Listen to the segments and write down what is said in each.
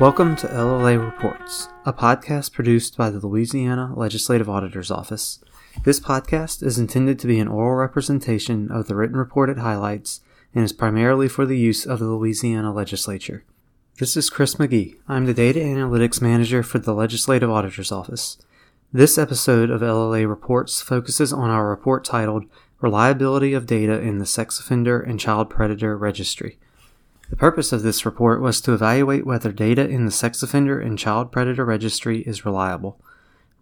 Welcome to LLA Reports, a podcast produced by the Louisiana Legislative Auditor's Office. This podcast is intended to be an oral representation of the written report it highlights and is primarily for the use of the Louisiana Legislature. This is Chris Magee. I'm the Data Analytics Manager for the Legislative Auditor's Office. This episode of LLA Reports focuses on our report titled Reliability of Data in the Sex Offender and Child Predator Registry. The purpose of this report was to evaluate whether data in the Sex Offender and Child Predator Registry is reliable.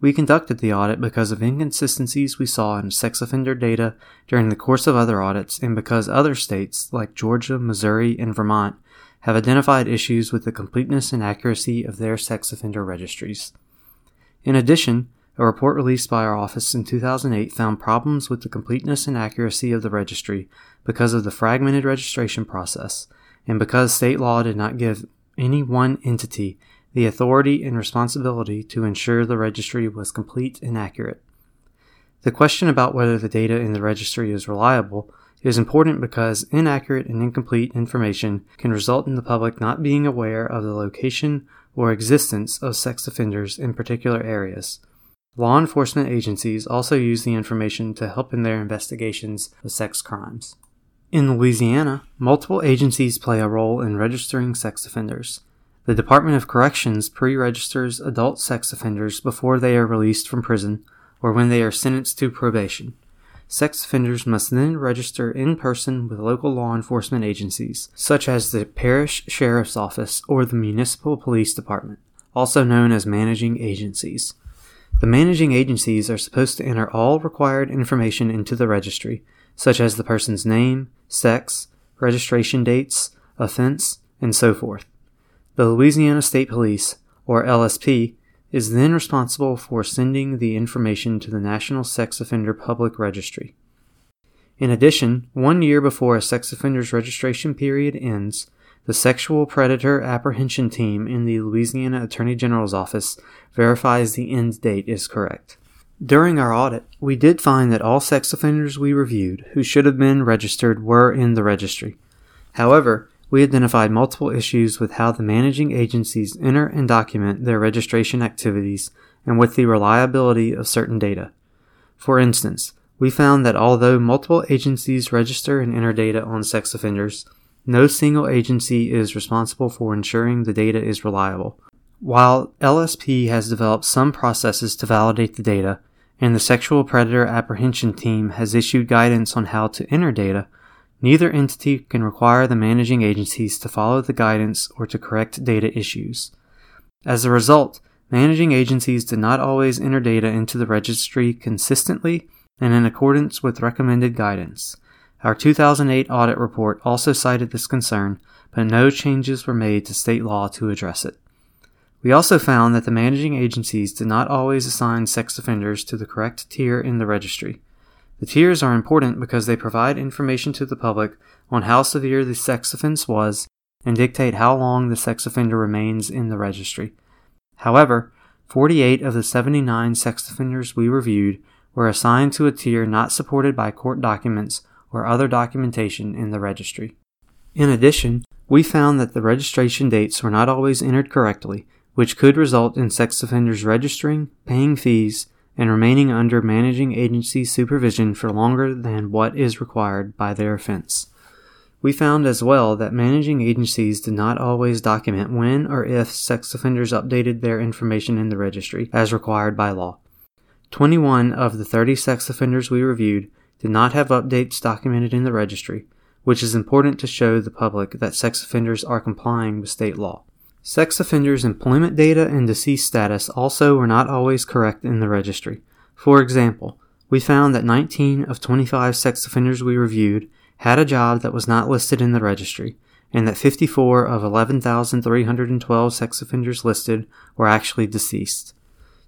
We conducted the audit because of inconsistencies we saw in sex offender data during the course of other audits and because other states, like Georgia, Missouri, and Vermont, have identified issues with the completeness and accuracy of their sex offender registries. In addition, a report released by our office in 2008 found problems with the completeness and accuracy of the registry because of the fragmented registration process and because state law did not give any one entity the authority and responsibility to ensure the registry was complete and accurate. The question about whether the data in the registry is reliable is important because inaccurate and incomplete information can result in the public not being aware of the location or existence of sex offenders in particular areas. Law enforcement agencies also use the information to help in their investigations of sex crimes. In Louisiana, multiple agencies play a role in registering sex offenders. The Department of Corrections pre registers adult sex offenders before they are released from prison or when they are sentenced to probation. Sex offenders must then register in person with local law enforcement agencies, such as the Parish Sheriff's Office or the Municipal Police Department, also known as managing agencies. The managing agencies are supposed to enter all required information into the registry, such as the person's name, sex, registration dates, offense, and so forth. The Louisiana State Police, or LSP, is then responsible for sending the information to the National Sex Offender Public Registry. In addition, one year before a sex offender's registration period ends, the Sexual Predator Apprehension Team in the Louisiana Attorney General's office verifies the end date is correct. During our audit, we did find that all sex offenders we reviewed who should have been registered were in the registry. However, we identified multiple issues with how the managing agencies enter and document their registration activities and with the reliability of certain data. For instance, we found that although multiple agencies register and enter data on sex offenders, no single agency is responsible for ensuring the data is reliable. While LSP has developed some processes to validate the data, and the Sexual Predator Apprehension Team has issued guidance on how to enter data, neither entity can require the managing agencies to follow the guidance or to correct data issues. As a result, managing agencies did not always enter data into the registry consistently and in accordance with recommended guidance. Our 2008 audit report also cited this concern, but no changes were made to state law to address it. We also found that the managing agencies did not always assign sex offenders to the correct tier in the registry. The tiers are important because they provide information to the public on how severe the sex offense was and dictate how long the sex offender remains in the registry. However, 48 of the 79 sex offenders we reviewed were assigned to a tier not supported by court documents or other documentation in the registry. In addition, we found that the registration dates were not always entered correctly which could result in sex offenders registering, paying fees, and remaining under managing agency supervision for longer than what is required by their offense. We found as well that managing agencies did not always document when or if sex offenders updated their information in the registry as required by law. 21 of the 30 sex offenders we reviewed did not have updates documented in the registry, which is important to show the public that sex offenders are complying with state law. Sex offenders' employment data and deceased status also were not always correct in the registry. For example, we found that 19 of 25 sex offenders we reviewed had a job that was not listed in the registry, and that 54 of 11,312 sex offenders listed were actually deceased.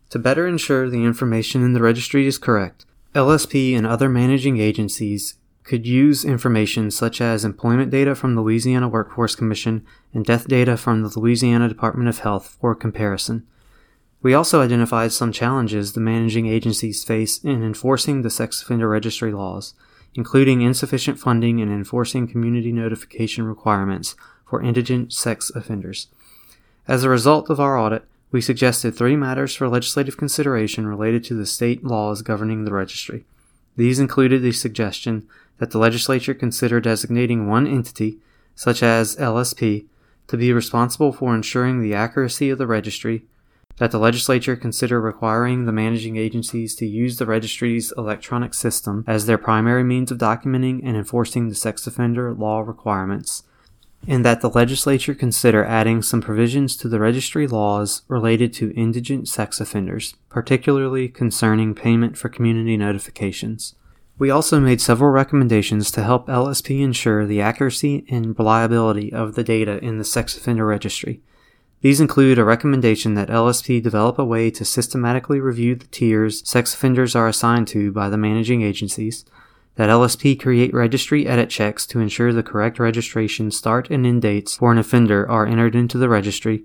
To better ensure the information in the registry is correct, LSP and other managing agencies could use information such as employment data from the Louisiana Workforce Commission and death data from the Louisiana Department of Health for comparison. We also identified some challenges the managing agencies face in enforcing the sex offender registry laws, including insufficient funding in enforcing community notification requirements for indigent sex offenders. As a result of our audit, we suggested three matters for legislative consideration related to the state laws governing the registry. These included the suggestion that the legislature consider designating one entity, such as LSP, to be responsible for ensuring the accuracy of the registry, that the legislature consider requiring the managing agencies to use the registry's electronic system as their primary means of documenting and enforcing the sex offender law requirements, and that the legislature consider adding some provisions to the registry laws related to indigent sex offenders, particularly concerning payment for community notifications. We also made several recommendations to help LSP ensure the accuracy and reliability of the data in the sex offender registry. These include a recommendation that LSP develop a way to systematically review the tiers sex offenders are assigned to by the managing agencies, that LSP create registry edit checks to ensure the correct registration start and end dates for an offender are entered into the registry,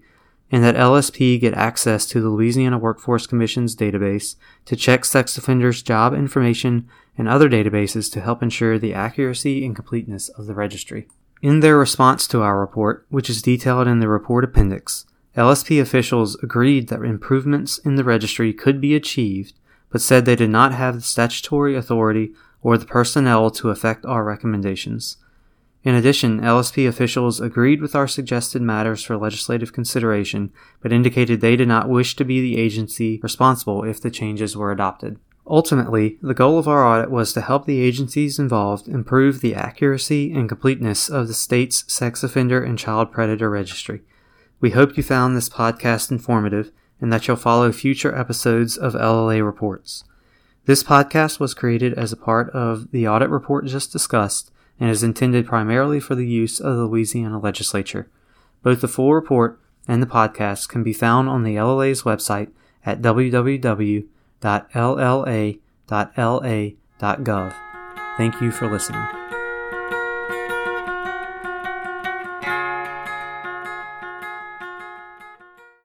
and that LSP get access to the Louisiana Workforce Commission's database to check sex offenders' job information and other databases to help ensure the accuracy and completeness of the registry. In their response to our report, which is detailed in the report appendix, LSP officials agreed that improvements in the registry could be achieved, but said they did not have the statutory authority or the personnel to effect our recommendations. In addition, LSP officials agreed with our suggested matters for legislative consideration, but indicated they did not wish to be the agency responsible if the changes were adopted. Ultimately, the goal of our audit was to help the agencies involved improve the accuracy and completeness of the state's sex offender and child predator registry. We hope you found this podcast informative and that you'll follow future episodes of LLA Reports. This podcast was created as a part of the audit report just discussed and is intended primarily for the use of the Louisiana legislature. Both the full report and the podcast can be found on the LLA's website at www.lla.la.gov. Thank you for listening.